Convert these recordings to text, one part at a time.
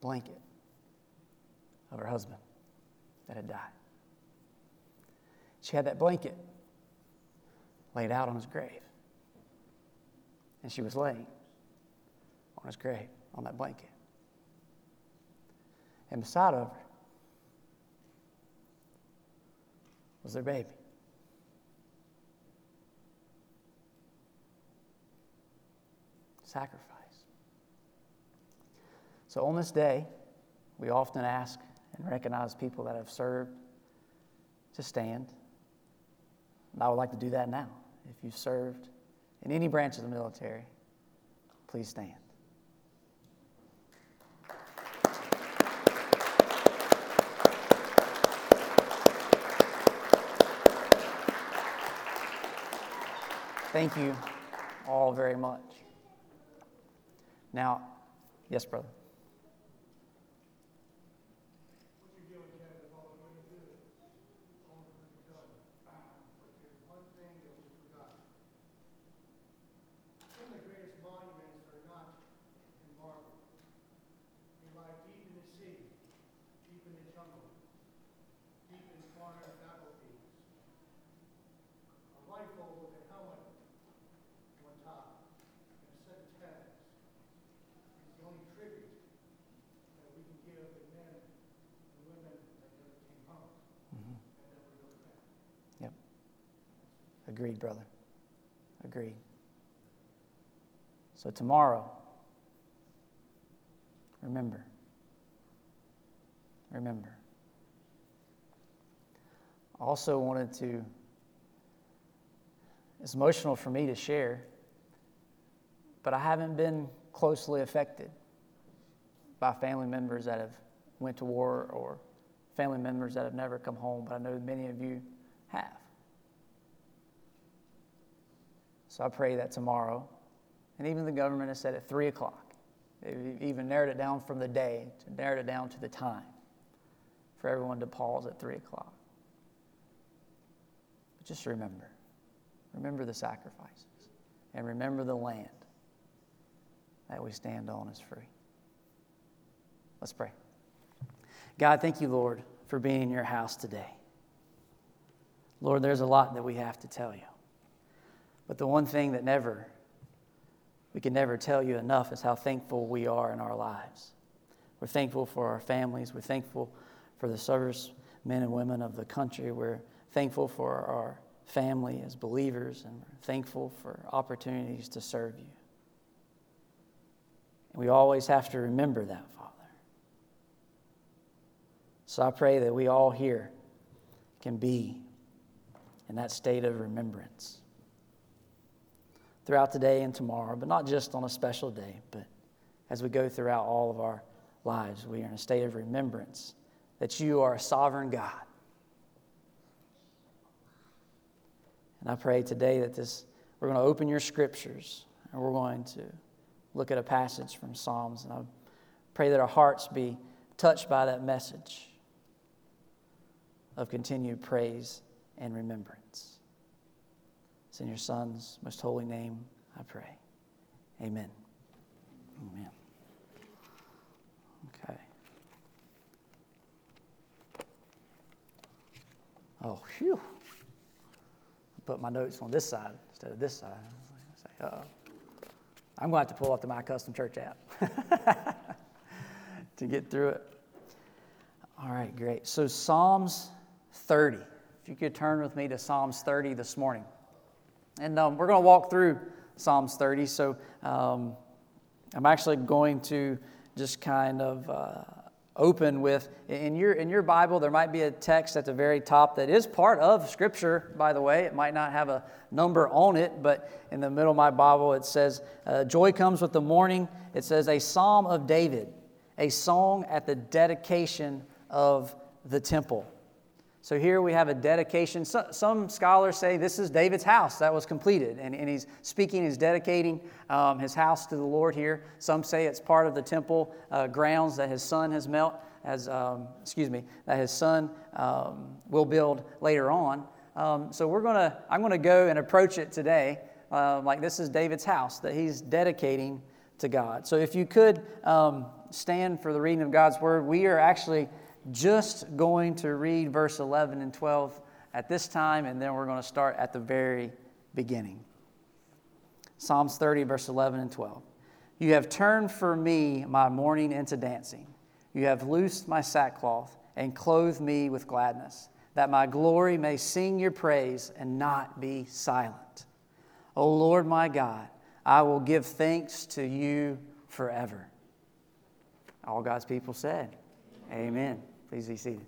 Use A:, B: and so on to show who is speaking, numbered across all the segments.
A: blanket of her husband that had died. She had that blanket laid out on his grave. And she was laying on his grave, on that blanket. And beside of her was their baby. Sacrifice. So on this day, we often ask and recognize people that have served to stand. And I would like to do that now. If you've served in any branch of the military, please stand. Thank you all very much. Now, yes, brother. Agreed, brother. Agreed. So tomorrow, remember. Remember. Also wanted to, it's emotional for me to share, but I haven't been closely affected by family members that have went to war or family members that have never come home, but I know many of you have. So I pray that tomorrow, and even the government has said at 3 o'clock, they've even narrowed it down from the day, to narrowed it down to the time for everyone to pause at 3 o'clock. But just remember remember the sacrifices, and remember the land that we stand on is free. Let's pray. God, thank you, Lord, for being in your house today. Lord, there's a lot that we have to tell you. But the one thing that never, we can never tell you enough is how thankful we are in our lives. We're thankful for our families. We're thankful for the service men and women of the country. We're thankful for our family as believers, and we're thankful for opportunities to serve you. And we always have to remember that, Father. So I pray that we all here can be in that state of remembrance throughout today and tomorrow, but not just on a special day, but as we go throughout all of our lives, we are in a state of remembrance that you are a sovereign God. And I pray today that this, we're going to open your scriptures and we're going to look at a passage from Psalms. And I pray that our hearts be touched by that message of continued praise and remembrance. It's in your Son's most holy name, I pray. Amen. Amen. Okay. Oh, phew. I put my notes on this side instead of this side. Say, I'm going to have to pull up the My Custom Church app to get through it. All right, great. So, Psalms 30. If you could turn with me to Psalms 30 this morning. And um, we're going to walk through Psalms 30. So um, I'm actually going to just kind of uh, open with in your in your Bible there might be a text at the very top that is part of Scripture. By the way, it might not have a number on it, but in the middle of my Bible it says, uh, "Joy comes with the morning." It says, "A Psalm of David, a song at the dedication of the temple." So here we have a dedication. So, some scholars say this is David's house that was completed, and, and he's speaking, he's dedicating um, his house to the Lord here. Some say it's part of the temple uh, grounds that his son has built, as um, excuse me, that his son um, will build later on. Um, so we're gonna, I'm gonna go and approach it today uh, like this is David's house that he's dedicating to God. So if you could um, stand for the reading of God's Word, we are actually just going to read verse 11 and 12 at this time, and then we're going to start at the very beginning. Psalms 30, verse 11 and 12. You have turned for me my mourning into dancing. You have loosed my sackcloth and clothed me with gladness, that my glory may sing your praise and not be silent. O Lord my God, I will give thanks to you forever. All God's people said, Amen. Please be seated.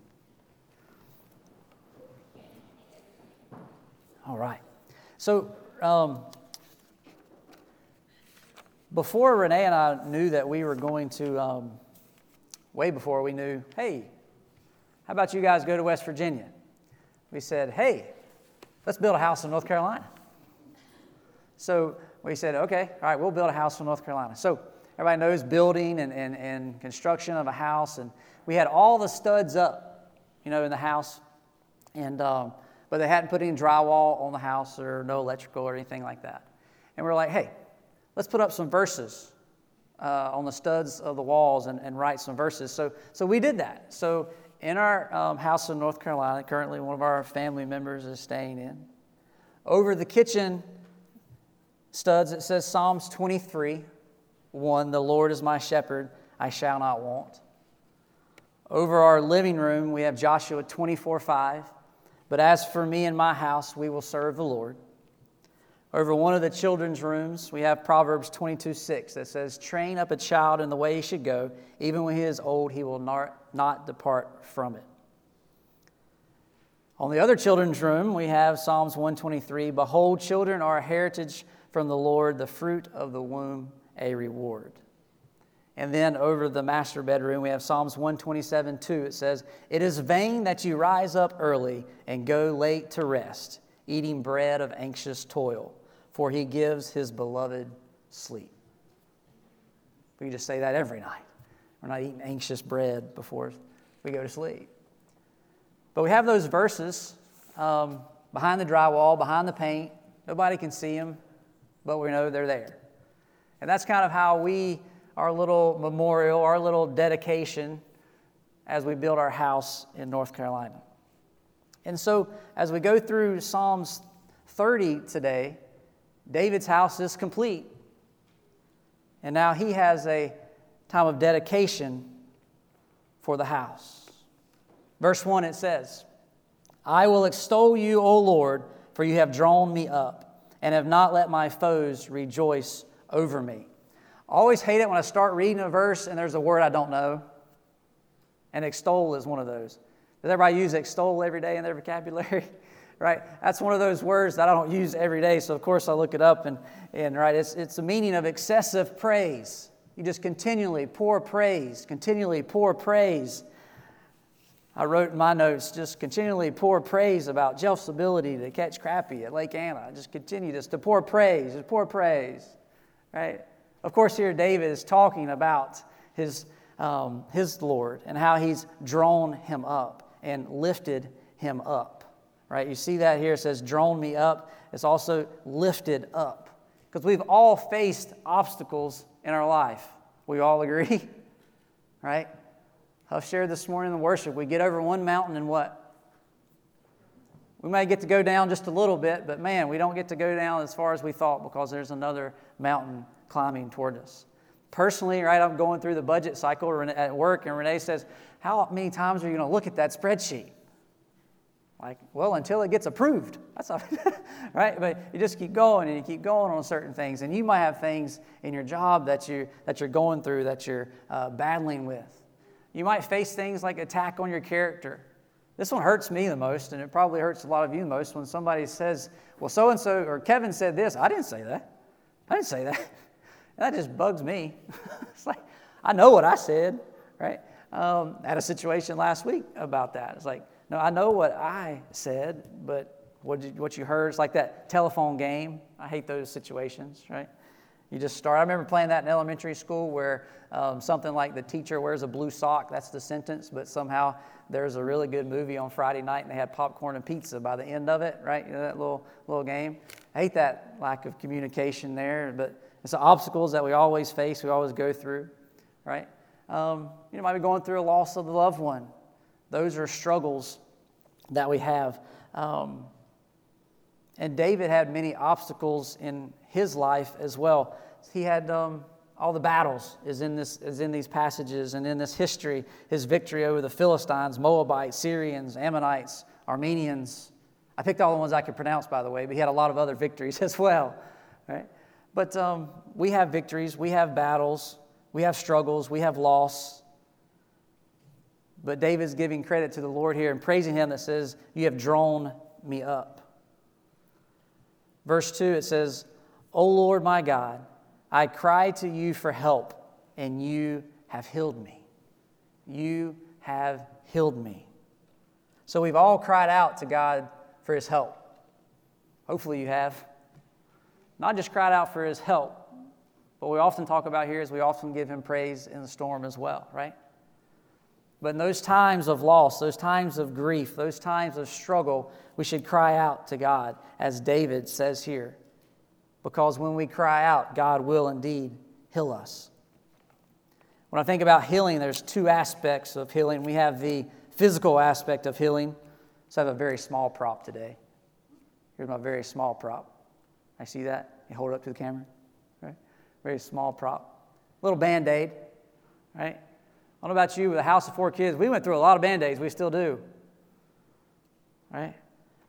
A: All right. So, um, before Renee and I knew that we were going to, um, way before we knew, hey, how about you guys go to West Virginia? We said, hey, let's build a house in North Carolina. So we said, okay, all right, we'll build a house in North Carolina. So everybody knows building and, and, and construction of a house. And we had all the studs up, you know, in the house. And, um, but they hadn't put any drywall on the house or no electrical or anything like that. And we we're like, hey, let's put up some verses uh, on the studs of the walls and, and write some verses. So, so we did that. So in our um, house in North Carolina, currently one of our family members is staying in. Over the kitchen studs, it says Psalms 23 1, The Lord is my shepherd, I shall not want. Over our living room, we have Joshua 24 5. But as for me and my house, we will serve the Lord. Over one of the children's rooms, we have Proverbs 22 6 that says, Train up a child in the way he should go. Even when he is old, he will not, not depart from it. On the other children's room, we have Psalms 123 Behold, children are a heritage from the Lord, the fruit of the womb, a reward. And then over the master bedroom, we have Psalms 127 2. It says, It is vain that you rise up early and go late to rest, eating bread of anxious toil for he gives his beloved sleep. We just say that every night. We're not eating anxious bread before we go to sleep. But we have those verses um, behind the drywall, behind the paint. Nobody can see them, but we know they're there. And that's kind of how we, our little memorial, our little dedication as we build our house in North Carolina. And so, as we go through Psalms 30 today, David's house is complete. And now he has a time of dedication for the house. Verse 1 it says, I will extol you, O Lord, for you have drawn me up and have not let my foes rejoice over me. I always hate it when I start reading a verse and there's a word I don't know. And extol is one of those. Does everybody use extol every day in their vocabulary? right? That's one of those words that I don't use every day, so of course I look it up and, and right, it's, it's the meaning of excessive praise. You just continually pour praise, continually pour praise. I wrote in my notes, just continually pour praise about Jeff's ability to catch crappie at Lake Anna. I Just continue just to pour praise, just pour praise, right? Of course, here David is talking about his, um, his Lord and how he's drawn him up and lifted him up right? You see that here. It says, drawn me up. It's also lifted up. Because we've all faced obstacles in our life. We all agree, right? I've shared this morning in the worship. We get over one mountain and what? We may get to go down just a little bit, but man, we don't get to go down as far as we thought because there's another mountain climbing toward us. Personally, right, I'm going through the budget cycle at work, and Renee says, How many times are you going to look at that spreadsheet? Like, well, until it gets approved. That's all, right? But you just keep going and you keep going on certain things. And you might have things in your job that, you, that you're going through, that you're uh, battling with. You might face things like attack on your character. This one hurts me the most, and it probably hurts a lot of you the most when somebody says, well, so and so, or Kevin said this. I didn't say that. I didn't say that. that just bugs me. it's like, I know what I said, right? Um, I had a situation last week about that. It's like, no, I know what I said, but what you, what you heard is like that telephone game. I hate those situations, right? You just start. I remember playing that in elementary school where um, something like the teacher wears a blue sock, that's the sentence, but somehow there's a really good movie on Friday night and they had popcorn and pizza by the end of it, right? You know, that little, little game. I hate that lack of communication there, but it's the obstacles that we always face, we always go through, right? um, you know, might be going through a loss of the loved one. Those are struggles that we have. Um, and David had many obstacles in his life as well. He had um, all the battles is in, this, is in these passages and in this history. His victory over the Philistines, Moabites, Syrians, Ammonites, Armenians. I picked all the ones I could pronounce, by the way, but he had a lot of other victories as well. Right? But um, we have victories, we have battles, we have struggles, we have loss. But David's giving credit to the Lord here and praising him that says, You have drawn me up. Verse 2, it says, O Lord my God, I cry to you for help, and you have healed me. You have healed me. So we've all cried out to God for his help. Hopefully you have. Not just cried out for his help, but we often talk about here is we often give him praise in the storm as well, right? But in those times of loss, those times of grief, those times of struggle, we should cry out to God, as David says here. Because when we cry out, God will indeed heal us. When I think about healing, there's two aspects of healing. We have the physical aspect of healing. So I have a very small prop today. Here's my very small prop. I see that? You hold it up to the camera. Right? Very small prop. Little band aid, right? I don't know about you, with a house of four kids, we went through a lot of band aids. We still do. Right?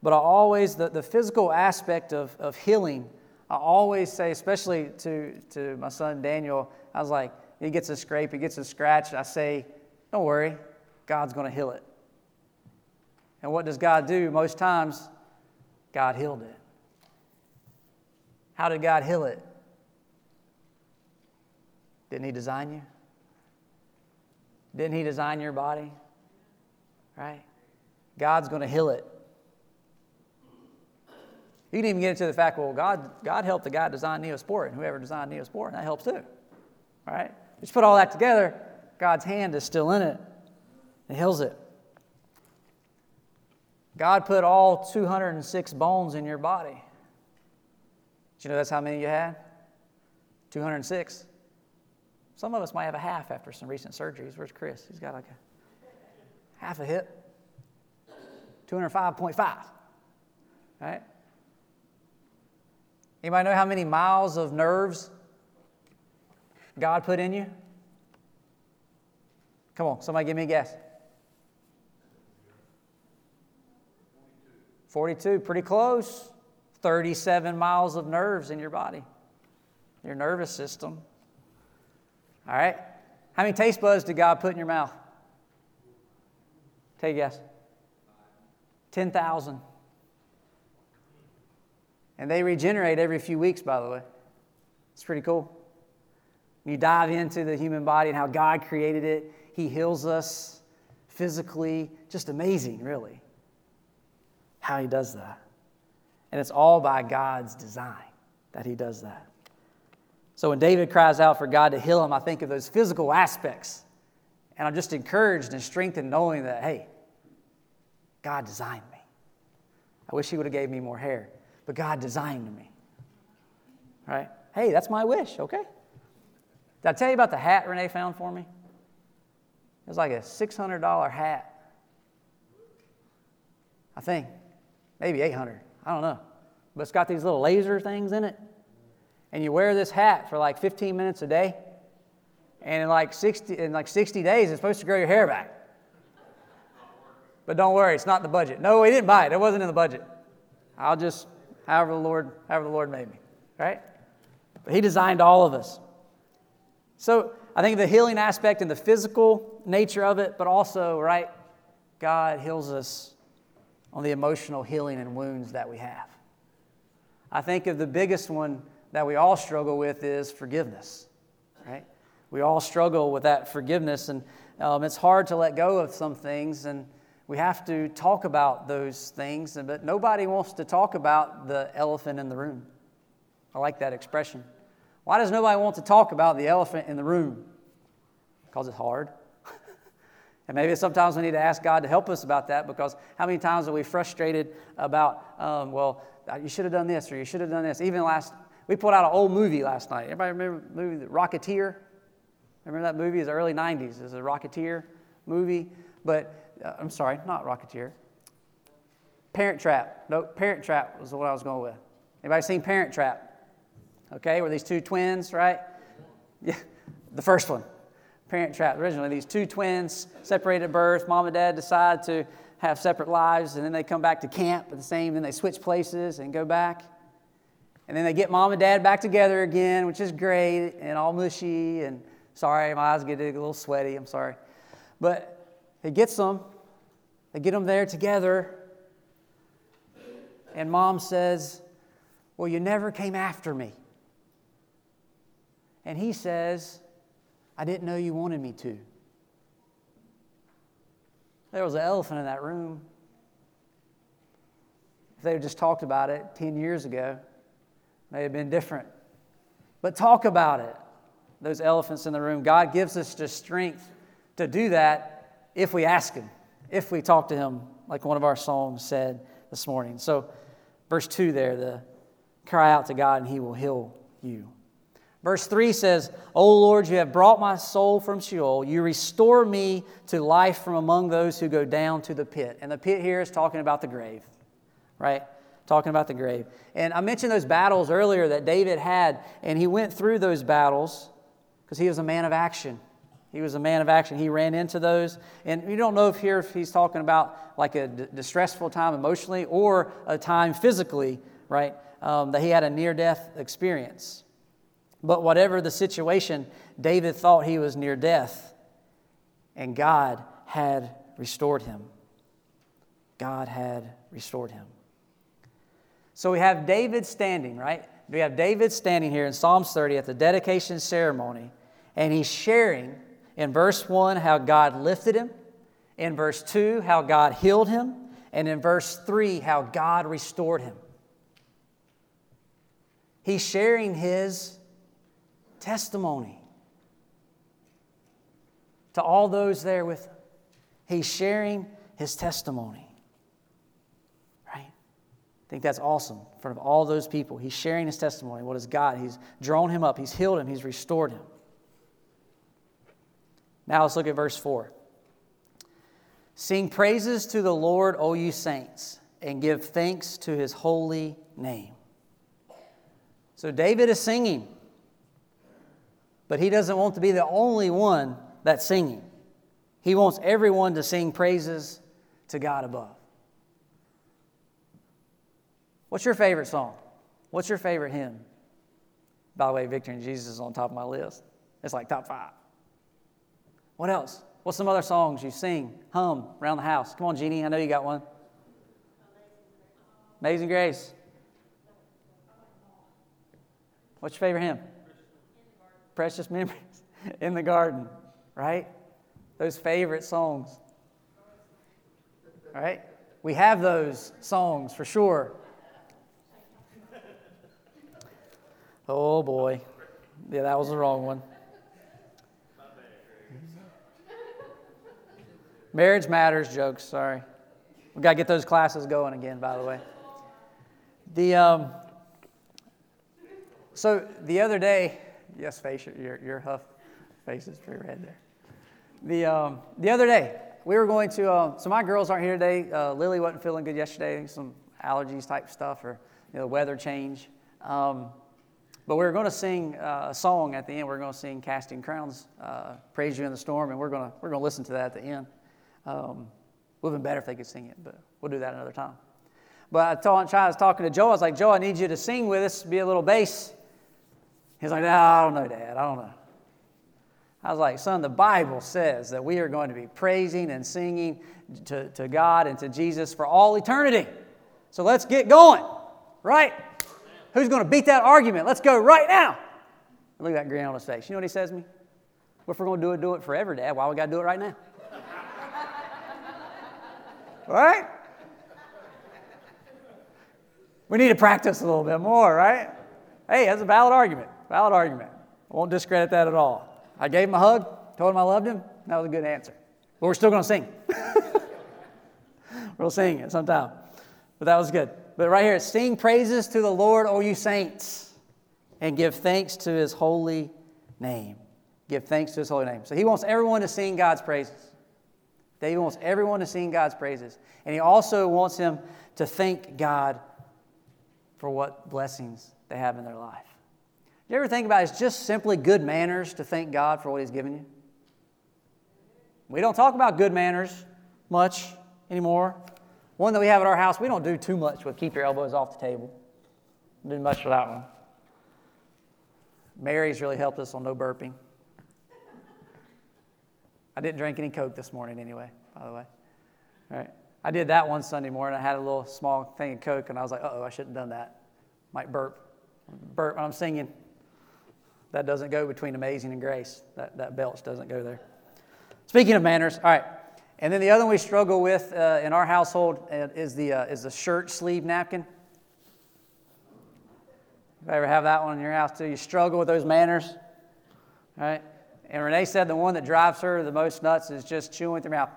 A: But I always, the, the physical aspect of, of healing, I always say, especially to, to my son Daniel, I was like, he gets a scrape, he gets a scratch. I say, don't worry, God's going to heal it. And what does God do? Most times, God healed it. How did God heal it? Didn't He design you? Didn't He design your body? Right? God's going to heal it. You can even get into the fact, well, God, God helped the guy design Neosporin, and whoever designed Neosporin, and that helps too. Right? Just put all that together, God's hand is still in it. It heals it. God put all 206 bones in your body. Did you know that's how many you had? 206. Some of us might have a half after some recent surgeries. Where's Chris? He's got like a half a hip. 205.5. Right? Anybody know how many miles of nerves God put in you? Come on, somebody give me a guess. 42, pretty close. 37 miles of nerves in your body, your nervous system. All right? How many taste buds did God put in your mouth? Take a guess. 10,000. And they regenerate every few weeks, by the way. It's pretty cool. you dive into the human body and how God created it, He heals us physically. Just amazing, really, how He does that. And it's all by God's design that He does that. So when David cries out for God to heal him, I think of those physical aspects. And I'm just encouraged and strengthened knowing that, hey, God designed me. I wish He would have gave me more hair, but God designed me. Right? Hey, that's my wish, okay? Did I tell you about the hat Renee found for me? It was like a $600 hat. I think. Maybe 800 I don't know. But it's got these little laser things in it and you wear this hat for like 15 minutes a day, and in like 60, in like 60 days, it's supposed to grow your hair back. But don't worry, it's not the budget. No, we didn't buy it. It wasn't in the budget. I'll just, however the Lord, however the Lord made me, right? But He designed all of us. So I think the healing aspect and the physical nature of it, but also, right, God heals us on the emotional healing and wounds that we have. I think of the biggest one that we all struggle with is forgiveness, right? We all struggle with that forgiveness, and um, it's hard to let go of some things, and we have to talk about those things, but nobody wants to talk about the elephant in the room. I like that expression. Why does nobody want to talk about the elephant in the room? Because it's hard. and maybe sometimes we need to ask God to help us about that because how many times are we frustrated about, um, well, you should have done this or you should have done this? Even last we pulled out an old movie last night. Everybody remember the movie The Rocketeer? Remember that movie? It's early 90s. It was a Rocketeer movie. But, uh, I'm sorry, not Rocketeer. Parent Trap. No, Parent Trap was what I was going with. Anybody seen Parent Trap? Okay, where these two twins, right? Yeah, the first one. Parent Trap. Originally, these two twins separated at birth. Mom and dad decide to have separate lives, and then they come back to camp at the same, then they switch places and go back. And then they get mom and dad back together again, which is great and all mushy. And sorry, my eyes get a little sweaty. I'm sorry. But he gets them, they get them there together. And mom says, Well, you never came after me. And he says, I didn't know you wanted me to. There was an elephant in that room. If they had just talked about it 10 years ago, may have been different. But talk about it. Those elephants in the room. God gives us the strength to do that if we ask Him, if we talk to Him, like one of our songs said this morning. So, verse 2 there, the cry out to God and He will heal you. Verse 3 says, O Lord, you have brought my soul from Sheol. You restore me to life from among those who go down to the pit. And the pit here is talking about the grave, right? Talking about the grave. And I mentioned those battles earlier that David had, and he went through those battles because he was a man of action. He was a man of action. He ran into those. And you don't know if here if he's talking about like a d- distressful time emotionally or a time physically, right? Um, that he had a near death experience. But whatever the situation, David thought he was near death, and God had restored him. God had restored him. So we have David standing, right? We have David standing here in Psalms 30 at the dedication ceremony, and he's sharing in verse 1 how God lifted him, in verse 2 how God healed him, and in verse 3 how God restored him. He's sharing his testimony to all those there with him. He's sharing his testimony. Right? I think that's awesome. In front of all those people, he's sharing his testimony. What is God? He's drawn him up, he's healed him, he's restored him. Now let's look at verse 4. Sing praises to the Lord, O you saints, and give thanks to his holy name. So David is singing. But he doesn't want to be the only one that's singing. He wants everyone to sing praises to God above. What's your favorite song? What's your favorite hymn? By the way, Victory in Jesus is on top of my list. It's like top five. What else? What's some other songs you sing, hum around the house? Come on, Jeannie, I know you got one. Amazing Grace. What's your favorite hymn? precious memories in the garden, right? Those favorite songs. Right? We have those songs for sure. Oh boy. Yeah, that was the wrong one. Marriage matters jokes, sorry. We got to get those classes going again, by the way. The, um, so the other day, Yes, face, your, your huff face is pretty red there. The, um, the other day, we were going to, uh, so my girls aren't here today. Uh, Lily wasn't feeling good yesterday, some allergies type stuff or you know, weather change. Um, but we were going to sing uh, a song at the end. We are going to sing Casting Crowns, uh, Praise You in the Storm, and we're going to, we're going to listen to that at the end. Um, would have been better if they could sing it, but we'll do that another time. But I, told, I was talking to Joe. I was like, Joe, I need you to sing with us, be a little bass. He's like, no, I don't know, Dad. I don't know. I was like, son, the Bible says that we are going to be praising and singing to, to God and to Jesus for all eternity. So let's get going, right? Who's going to beat that argument? Let's go right now. Look at that grin on his face. You know what he says to me? Well, if we're going to do it, do it forever, Dad. Why we got to do it right now? Right? We need to practice a little bit more, right? Hey, that's a valid argument. Valid argument. I won't discredit that at all. I gave him a hug, told him I loved him. That was a good answer. But we're still going to sing. we'll sing it sometime. But that was good. But right here, sing praises to the Lord, O you saints, and give thanks to his holy name. give thanks to his holy name. So he wants everyone to sing God's praises. David wants everyone to sing God's praises. And he also wants him to thank God for what blessings they have in their life. Do you ever think about it? It's just simply good manners to thank God for what he's given you? We don't talk about good manners much anymore. One that we have at our house, we don't do too much with keep your elbows off the table. Don't do much for that one. Mary's really helped us on no burping. I didn't drink any Coke this morning anyway, by the way. All right. I did that one Sunday morning. I had a little small thing of Coke, and I was like, oh, I shouldn't have done that. Might burp. Burp when I'm singing. That doesn't go between amazing and grace. That, that belch doesn't go there. Speaking of manners, all right. And then the other one we struggle with uh, in our household uh, is the, uh, is the shirt sleeve napkin. If you ever have that one in your house too, you struggle with those manners, right? And Renee said the one that drives her the most nuts is just chewing with your mouth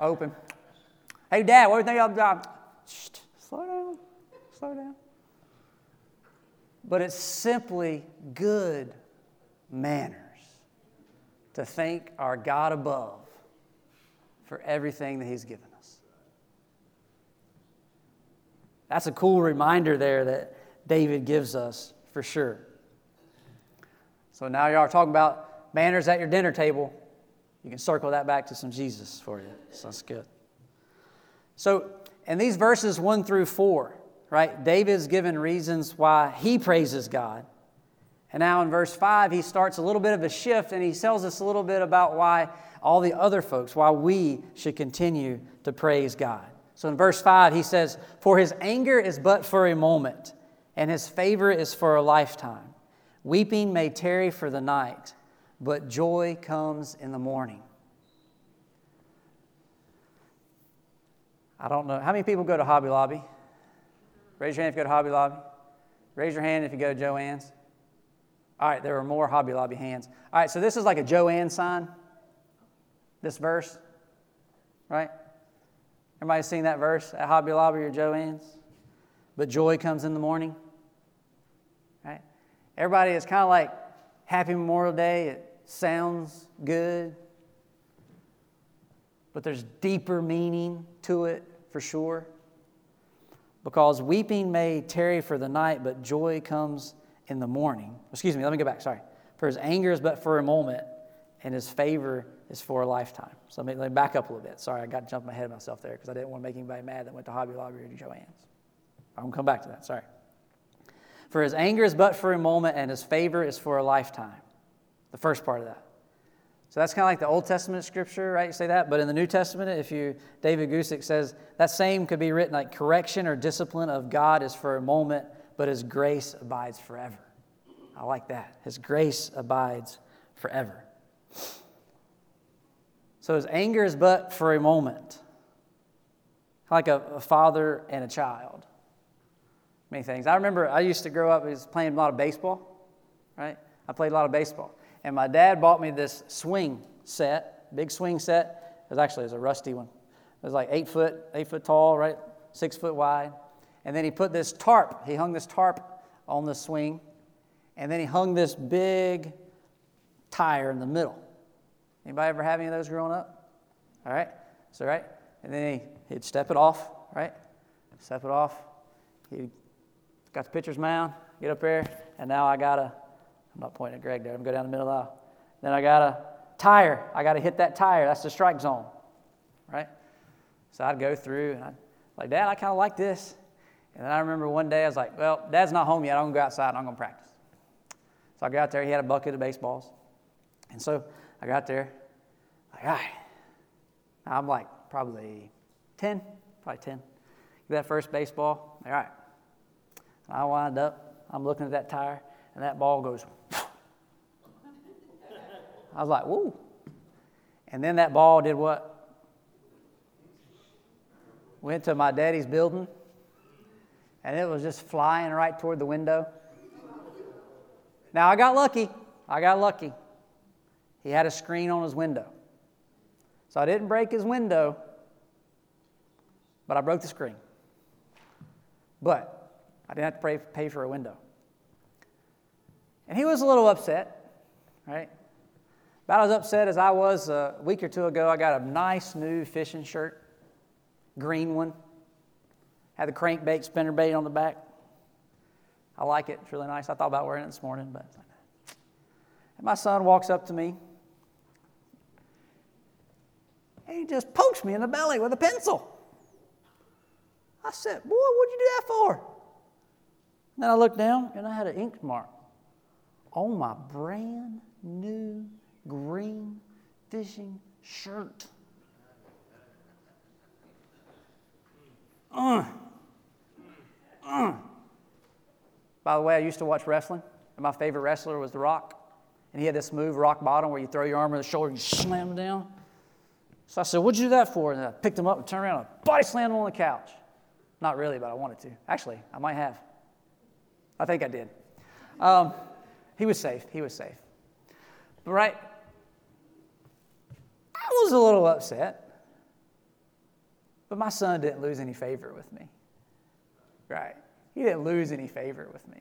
A: open. Hey, Dad, what do you think job? Shh, slow down, slow down. But it's simply good manners to thank our God above for everything that He's given us. That's a cool reminder there that David gives us for sure. So now you are talking about manners at your dinner table. You can circle that back to some Jesus for you. So that's good. So, in these verses 1 through 4, right, David's given reasons why he praises God. And now in verse 5, he starts a little bit of a shift and he tells us a little bit about why all the other folks, why we should continue to praise God. So in verse 5, he says, For his anger is but for a moment, and his favor is for a lifetime. Weeping may tarry for the night, but joy comes in the morning. I don't know. How many people go to Hobby Lobby? Raise your hand if you go to Hobby Lobby. Raise your hand if you go to Joann's. All right, there are more Hobby Lobby hands. All right, so this is like a Joann sign, this verse, right? Everybody seen that verse at Hobby Lobby or Joann's? But joy comes in the morning. Everybody is kind of like Happy Memorial Day. It sounds good, but there's deeper meaning to it for sure. Because weeping may tarry for the night, but joy comes in the morning. Excuse me, let me go back. Sorry. For his anger is but for a moment, and his favor is for a lifetime. So let me, let me back up a little bit. Sorry, I got to jump ahead of myself there because I didn't want to make anybody mad that went to Hobby Lobby or to Joann's. I'm going to come back to that. Sorry. For his anger is but for a moment, and his favor is for a lifetime. The first part of that. So that's kind of like the Old Testament scripture, right? You say that. But in the New Testament, if you, David Guzik says that same could be written like correction or discipline of God is for a moment, but his grace abides forever. I like that. His grace abides forever. So his anger is but for a moment, like a, a father and a child many things. I remember I used to grow up, was playing a lot of baseball, right? I played a lot of baseball. And my dad bought me this swing set, big swing set. It was actually it was a rusty one. It was like eight foot, eight foot tall, right? Six foot wide. And then he put this tarp, he hung this tarp on the swing. And then he hung this big tire in the middle. Anybody ever have any of those growing up? All right? So, right? And then he, he'd step it off, right? Step it off. He'd Got the pitcher's mound, get up there, and now I gotta, I'm not pointing at Greg there, I'm going down the middle aisle. Then I gotta tire. I got to hit that tire. That's the strike zone, right? So I'd go through and I'd like, Dad, I kind of like this. And then I remember one day I was like, well, Dad's not home yet. I'm going to go outside and I'm going to practice. So I got out there. He had a bucket of baseballs. And so I got there, like, all right. I'm like probably 10, probably 10. Get that first baseball. All right. I wind up, I'm looking at that tire, and that ball goes. I was like, whoa. And then that ball did what? Went to my daddy's building, and it was just flying right toward the window. Now, I got lucky. I got lucky. He had a screen on his window. So I didn't break his window, but I broke the screen. But I didn't have to pay, for a window. And he was a little upset. right? About as upset as I was a week or two ago, I got a nice new fishing shirt, green one. Had the crankbait spinner bait on the back. I like it. It's really nice. I thought about wearing it this morning, but and my son walks up to me and he just pokes me in the belly with a pencil. I said, Boy, what'd you do that for? Then I looked down and I had an ink mark on my brand new green fishing shirt. Uh, uh. By the way, I used to watch wrestling, and my favorite wrestler was The Rock. And he had this move, rock bottom, where you throw your arm on the shoulder and you slam down. So I said, What'd you do that for? And I picked him up and turned around and body slammed him on the couch. Not really, but I wanted to. Actually, I might have. I think I did. Um, he was safe. He was safe. But right, I was a little upset. But my son didn't lose any favor with me. Right? He didn't lose any favor with me.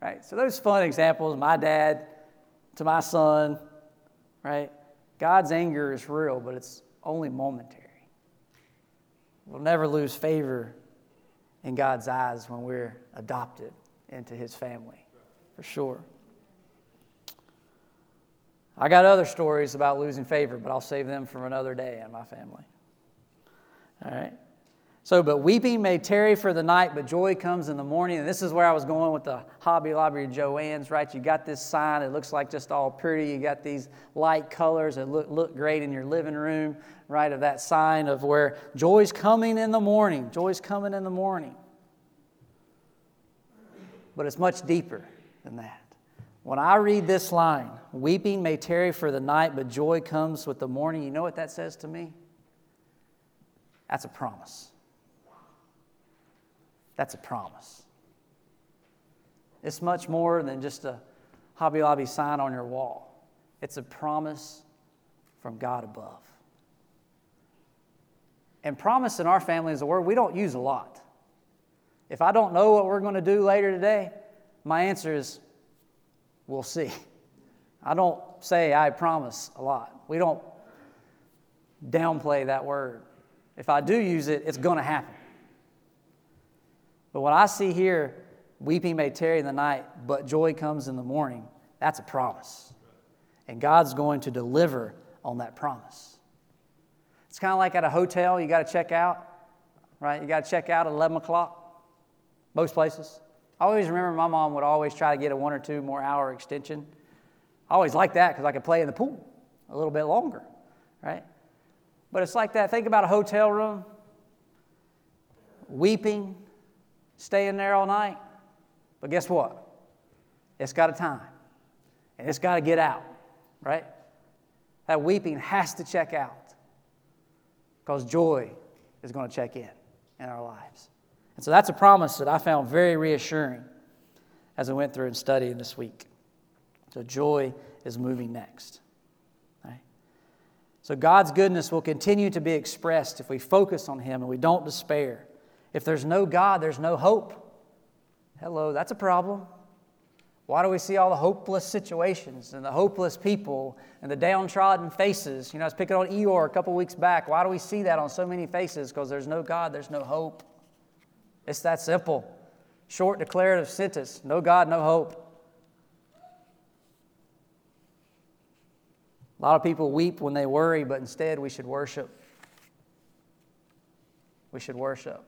A: Right? So those fun examples, my dad to my son, right? God's anger is real, but it's only momentary. We'll never lose favor in God's eyes when we're adopted into his family, for sure. I got other stories about losing favor, but I'll save them for another day in my family. All right? So, but weeping may tarry for the night, but joy comes in the morning. And this is where I was going with the Hobby Lobby Joann's, right? You got this sign, it looks like just all pretty. You got these light colors that look, look great in your living room, right? Of that sign of where joy's coming in the morning. Joy's coming in the morning. But it's much deeper than that. When I read this line, weeping may tarry for the night, but joy comes with the morning, you know what that says to me? That's a promise. That's a promise. It's much more than just a Hobby Lobby sign on your wall, it's a promise from God above. And promise in our family is a word we don't use a lot. If I don't know what we're going to do later today, my answer is we'll see. I don't say I promise a lot. We don't downplay that word. If I do use it, it's going to happen. But what I see here, weeping may tarry in the night, but joy comes in the morning, that's a promise. And God's going to deliver on that promise. It's kind of like at a hotel, you got to check out, right? You got to check out at 11 o'clock, most places. I always remember my mom would always try to get a one or two more hour extension. I always liked that because I could play in the pool a little bit longer, right? But it's like that. Think about a hotel room, weeping, staying there all night. But guess what? It's got a time and it's got to get out, right? That weeping has to check out because joy is going to check in in our lives. And so that's a promise that I found very reassuring as I went through and studied this week. So joy is moving next. So God's goodness will continue to be expressed if we focus on Him and we don't despair. If there's no God, there's no hope. Hello, that's a problem. Why do we see all the hopeless situations and the hopeless people and the downtrodden faces? You know, I was picking on Eeyore a couple weeks back. Why do we see that on so many faces? Because there's no God, there's no hope. It's that simple. Short declarative sentence no God, no hope. A lot of people weep when they worry, but instead we should worship. We should worship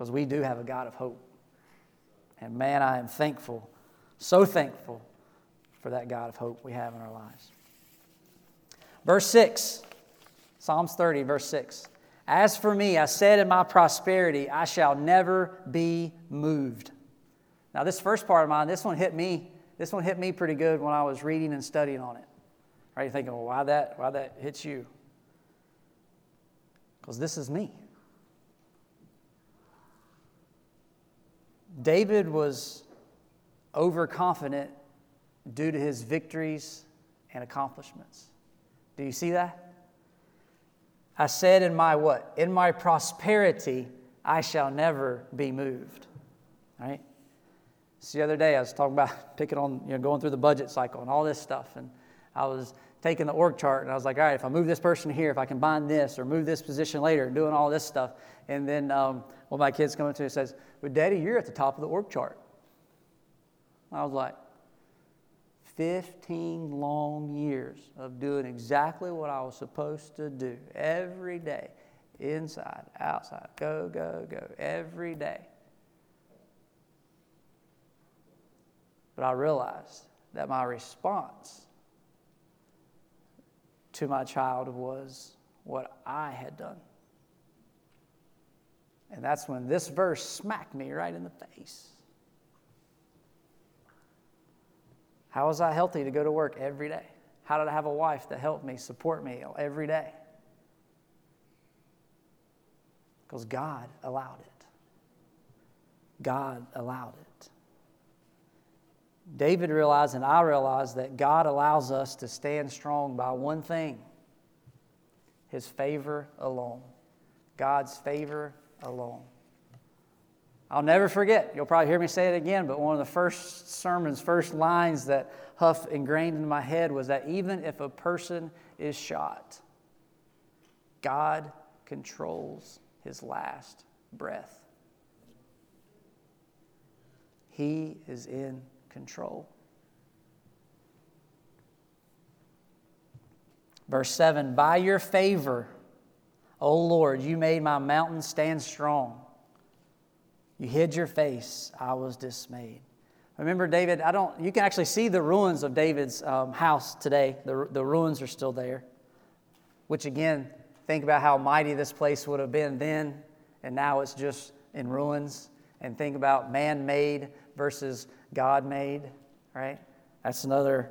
A: because we do have a God of hope. And man, I am thankful, so thankful for that God of hope we have in our lives. Verse 6, Psalms 30, verse 6. As for me, I said in my prosperity, I shall never be moved. Now, this first part of mine, this one hit me. This one hit me pretty good when I was reading and studying on it. Right? You're thinking, well, why that? Why that hits you? Because this is me. David was overconfident due to his victories and accomplishments. Do you see that? I said in my what? In my prosperity, I shall never be moved. Right? Just the other day, I was talking about picking on, you know, going through the budget cycle and all this stuff. And I was taking the org chart and I was like, all right, if I move this person here, if I combine this or move this position later, doing all this stuff. And then um, one of my kids come up to me and says, Well, Daddy, you're at the top of the org chart. I was like, 15 long years of doing exactly what I was supposed to do every day, inside, outside, go, go, go, every day. But I realized that my response to my child was what I had done. And that's when this verse smacked me right in the face. How was I healthy to go to work every day? How did I have a wife that helped me, support me every day? Because God allowed it. God allowed it. David realized, and I realized, that God allows us to stand strong by one thing His favor alone. God's favor alone. I'll never forget, you'll probably hear me say it again, but one of the first sermons, first lines that Huff ingrained in my head was that even if a person is shot, God controls his last breath. He is in control. Verse 7 By your favor, O Lord, you made my mountain stand strong. You hid your face. I was dismayed. Remember, David, I don't, you can actually see the ruins of David's um, house today. The, the ruins are still there. Which, again, think about how mighty this place would have been then, and now it's just in ruins. And think about man made versus God made, right? That's another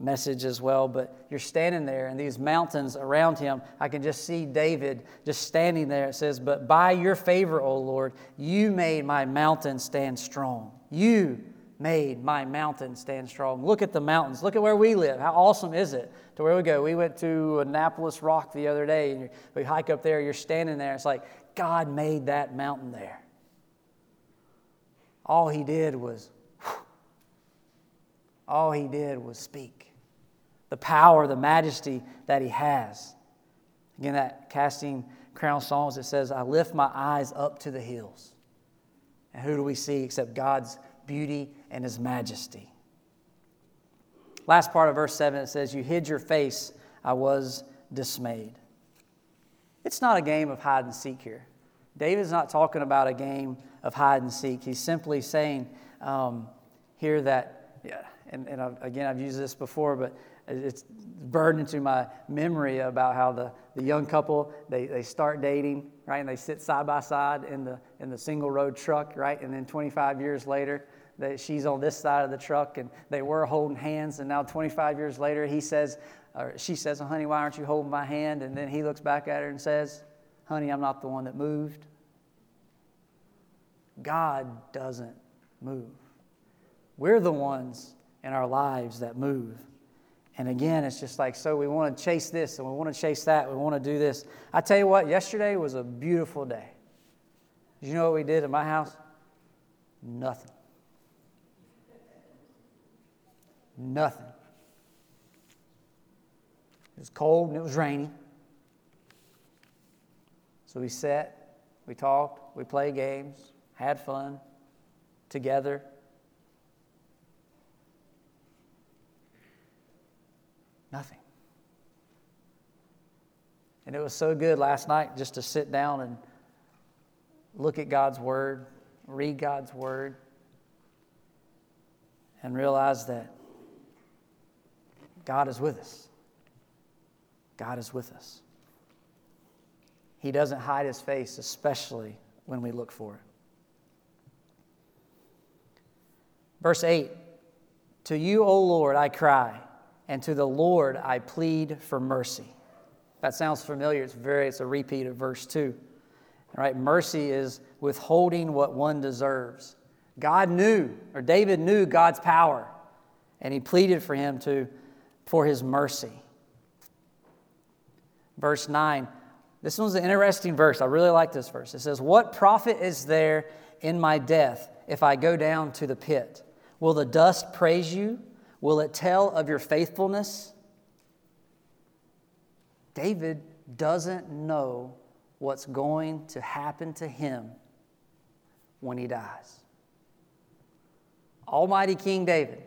A: message as well, but you're standing there and these mountains around him. I can just see David just standing there. It says, But by your favor, O Lord, you made my mountain stand strong. You made my mountain stand strong. Look at the mountains. Look at where we live. How awesome is it to where we go? We went to Annapolis Rock the other day and we hike up there. You're standing there. It's like God made that mountain there. All he did was, all he did was speak the power, the majesty that he has. Again, that casting crown songs, it says, I lift my eyes up to the hills. And who do we see except God's beauty and his majesty? Last part of verse 7, it says, You hid your face, I was dismayed. It's not a game of hide and seek here. David's not talking about a game of hide and seek. He's simply saying um, here that, yeah, and, and I've, again, I've used this before, but it's burned into my memory about how the, the young couple they, they start dating right and they sit side by side in the in the single road truck right and then 25 years later that she's on this side of the truck and they were holding hands and now 25 years later he says or she says honey why aren't you holding my hand? And then he looks back at her and says honey i'm not the one that moved. God doesn't move. We're the ones in our lives that move and again, it's just like, so we want to chase this and we want to chase that. We want to do this. I tell you what, yesterday was a beautiful day. Did you know what we did at my house? Nothing. Nothing. It was cold and it was raining. So we sat, we talked, we played games, had fun together. Nothing. And it was so good last night just to sit down and look at God's Word, read God's Word, and realize that God is with us. God is with us. He doesn't hide his face, especially when we look for it. Verse 8 To you, O Lord, I cry and to the Lord I plead for mercy. That sounds familiar. It's very it's a repeat of verse 2. Right? Mercy is withholding what one deserves. God knew, or David knew God's power, and he pleaded for him to for his mercy. Verse 9. This one's an interesting verse. I really like this verse. It says, What profit is there in my death if I go down to the pit? Will the dust praise you? Will it tell of your faithfulness? David doesn't know what's going to happen to him when he dies. Almighty King David,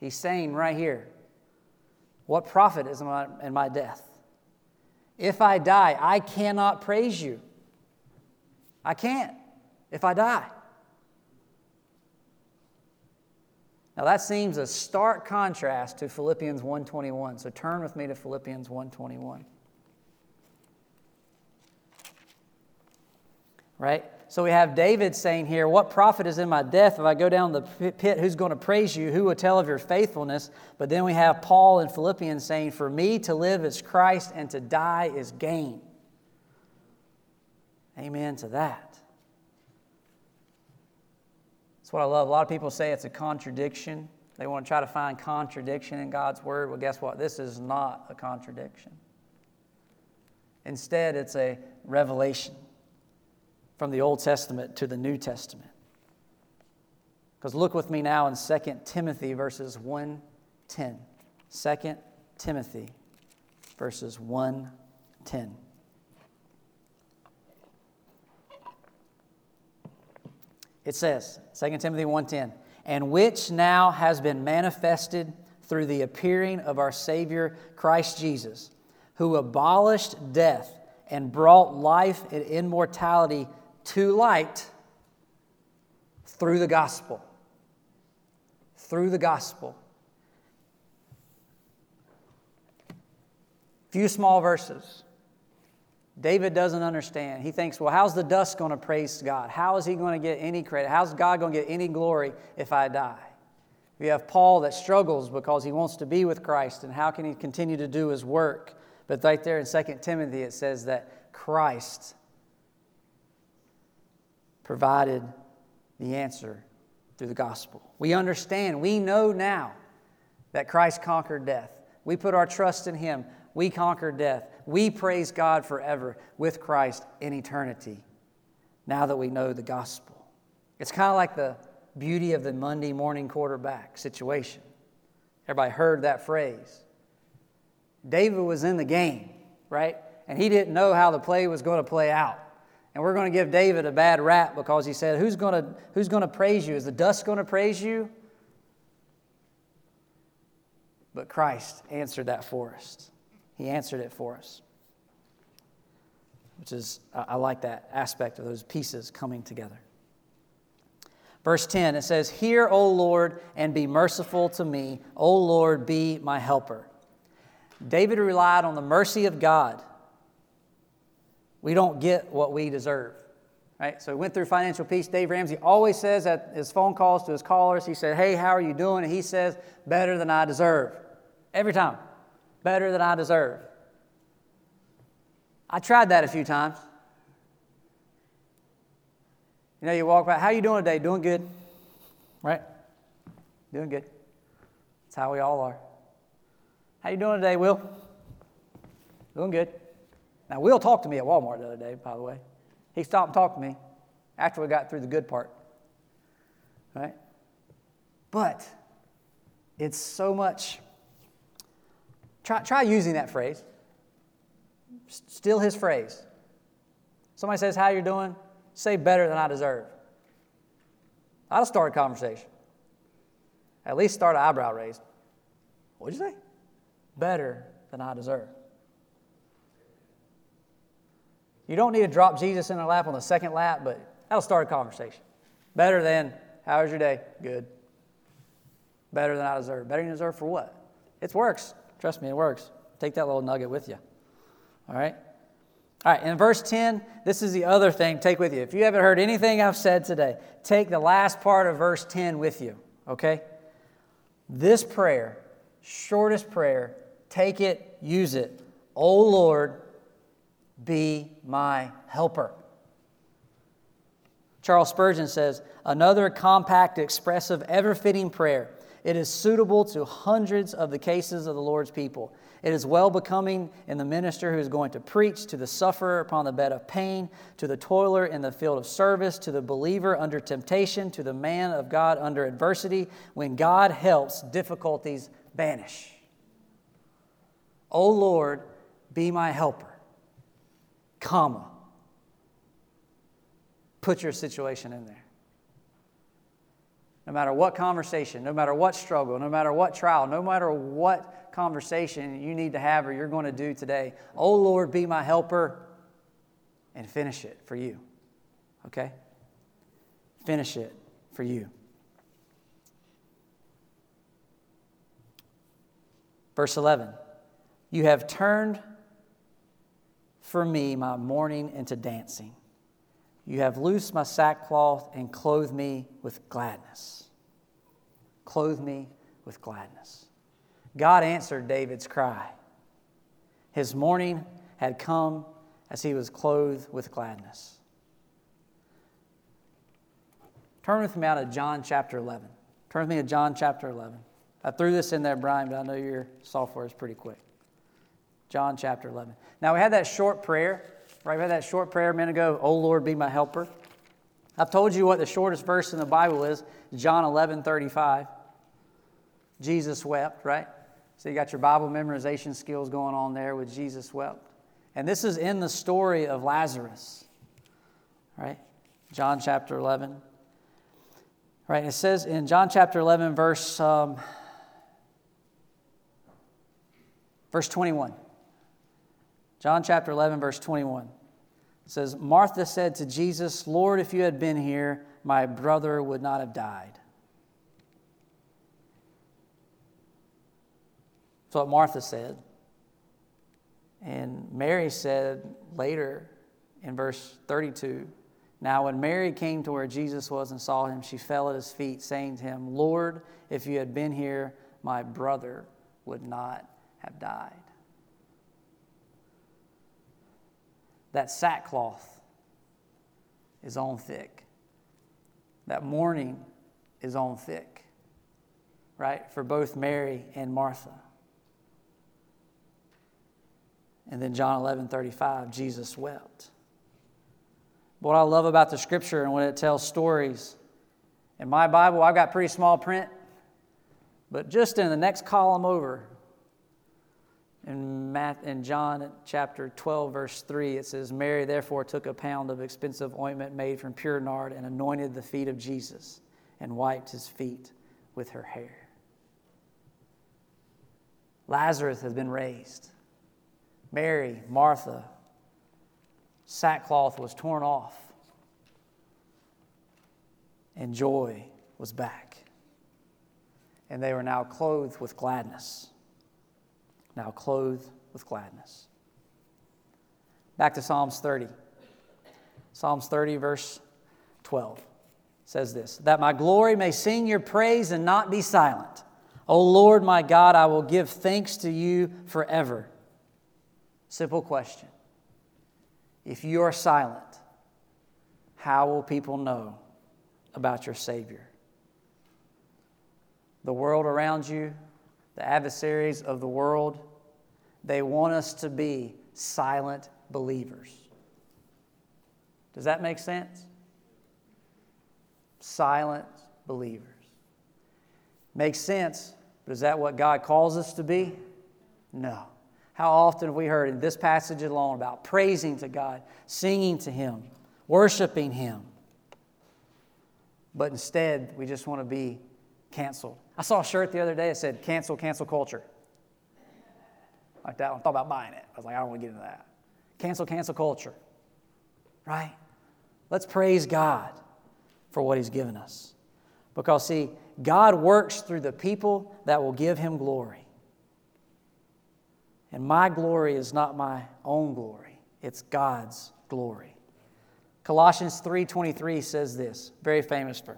A: he's saying right here, What profit is in my death? If I die, I cannot praise you. I can't if I die. Now that seems a stark contrast to Philippians 1:21. So turn with me to Philippians 1:21. Right? So we have David saying here, What profit is in my death if I go down the pit? Who's going to praise you? Who will tell of your faithfulness? But then we have Paul in Philippians saying, For me to live is Christ and to die is gain. Amen to that. That's what I love. A lot of people say it's a contradiction. They want to try to find contradiction in God's word. Well, guess what? This is not a contradiction. Instead, it's a revelation from the Old Testament to the New Testament. Because look with me now in 2 Timothy verses 1 10. 2 Timothy verses 1 10. It says, 2 Timothy 1:10, and which now has been manifested through the appearing of our Savior Christ Jesus, who abolished death and brought life and immortality to light through the gospel. Through the gospel. Few small verses. David doesn't understand. He thinks, well, how's the dust going to praise God? How is he going to get any credit? How's God going to get any glory if I die? We have Paul that struggles because he wants to be with Christ, and how can he continue to do his work? But right there in 2 Timothy, it says that Christ provided the answer through the gospel. We understand, we know now that Christ conquered death. We put our trust in him. We conquer death. We praise God forever with Christ in eternity now that we know the gospel. It's kind of like the beauty of the Monday morning quarterback situation. Everybody heard that phrase. David was in the game, right? And he didn't know how the play was going to play out. And we're going to give David a bad rap because he said, Who's going to, who's going to praise you? Is the dust going to praise you? But Christ answered that for us. He answered it for us. Which is, I like that aspect of those pieces coming together. Verse 10, it says, Hear, O Lord, and be merciful to me. O Lord, be my helper. David relied on the mercy of God. We don't get what we deserve. Right? So he went through financial peace. Dave Ramsey always says at his phone calls to his callers, he said, Hey, how are you doing? And he says, Better than I deserve. Every time better than I deserve. I tried that a few times. You know, you walk by, how you doing today? Doing good. Right? Doing good. That's how we all are. How you doing today, Will? Doing good. Now, Will talked to me at Walmart the other day, by the way. He stopped and talked to me after we got through the good part. Right? But it's so much Try, try using that phrase. Steal his phrase. Somebody says, How you doing? Say better than I deserve. I'll start a conversation. At least start an eyebrow raised. What'd you say? Better than I deserve. You don't need to drop Jesus in their lap on the second lap, but that'll start a conversation. Better than, how was your day? Good. Better than I deserve. Better than you deserve for what? It works. Trust me, it works. Take that little nugget with you. All right? All right, in verse 10, this is the other thing take with you. If you haven't heard anything I've said today, take the last part of verse 10 with you, okay? This prayer, shortest prayer, take it, use it. O Lord, be my helper. Charles Spurgeon says, another compact, expressive, ever fitting prayer It is suitable to hundreds of the cases of the Lord's people. It is well becoming in the minister who is going to preach to the sufferer upon the bed of pain, to the toiler in the field of service, to the believer under temptation, to the man of God under adversity, when God helps, difficulties vanish. O Lord, be my helper, comma. Put your situation in there. No matter what conversation, no matter what struggle, no matter what trial, no matter what conversation you need to have or you're going to do today, oh Lord, be my helper and finish it for you. Okay? Finish it for you. Verse 11 You have turned for me my mourning into dancing. You have loosed my sackcloth and clothed me with gladness. Clothe me with gladness. God answered David's cry. His mourning had come as he was clothed with gladness. Turn with me out of John chapter 11. Turn with me to John chapter 11. I threw this in there, Brian, but I know your software is pretty quick. John chapter 11. Now, we had that short prayer, had that short prayer a minute ago, Oh Lord, be my helper. I've told you what the shortest verse in the Bible is John 11 35. Jesus wept, right? So you got your Bible memorization skills going on there with Jesus wept. And this is in the story of Lazarus, right? John chapter 11. Right, it says in John chapter 11, verse, um, verse 21. John chapter 11, verse 21. Says, Martha said to Jesus, Lord, if you had been here, my brother would not have died. That's what Martha said. And Mary said later in verse 32 Now, when Mary came to where Jesus was and saw him, she fell at his feet, saying to him, Lord, if you had been here, my brother would not have died. That sackcloth is on thick. That mourning is on thick, right? For both Mary and Martha. And then John 11 35, Jesus wept. What I love about the scripture and when it tells stories, in my Bible, I've got pretty small print, but just in the next column over, in, in John chapter 12, verse 3, it says, Mary therefore took a pound of expensive ointment made from pure nard and anointed the feet of Jesus and wiped his feet with her hair. Lazarus has been raised. Mary, Martha, sackcloth was torn off, and joy was back. And they were now clothed with gladness. Now clothed with gladness. Back to Psalms 30. Psalms 30, verse 12 says this That my glory may sing your praise and not be silent. O Lord my God, I will give thanks to you forever. Simple question. If you are silent, how will people know about your Savior? The world around you, the adversaries of the world, they want us to be silent believers. Does that make sense? Silent believers. Makes sense, but is that what God calls us to be? No. How often have we heard in this passage alone about praising to God, singing to Him, worshiping Him? But instead, we just want to be canceled. I saw a shirt the other day that said, cancel, cancel culture. Like that. I thought about buying it. I was like, I don't want to get into that. Cancel, cancel culture. Right? Let's praise God for what He's given us. Because, see, God works through the people that will give Him glory. And my glory is not my own glory, it's God's glory. Colossians 3:23 says this, very famous verse.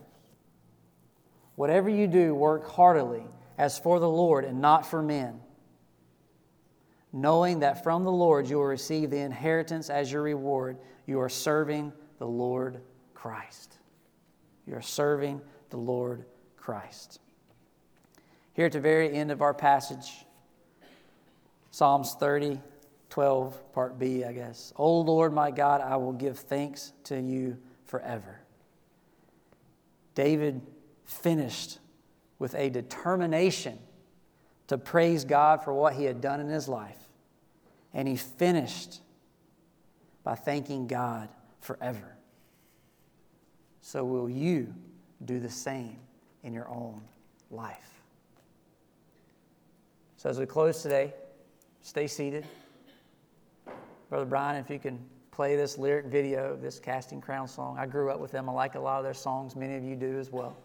A: Whatever you do, work heartily as for the Lord and not for men, knowing that from the Lord you will receive the inheritance as your reward. You are serving the Lord Christ. You are serving the Lord Christ. Here at the very end of our passage, Psalms 30, 12, part B, I guess. O Lord my God, I will give thanks to you forever. David finished with a determination to praise God for what he had done in his life. And he finished by thanking God forever. So, will you do the same in your own life? So, as we close today, stay seated. Brother Brian, if you can play this lyric video of this Casting Crown song. I grew up with them. I like a lot of their songs. Many of you do as well.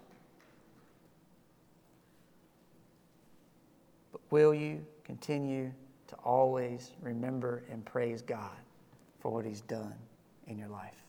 A: But will you continue to always remember and praise God for what He's done in your life?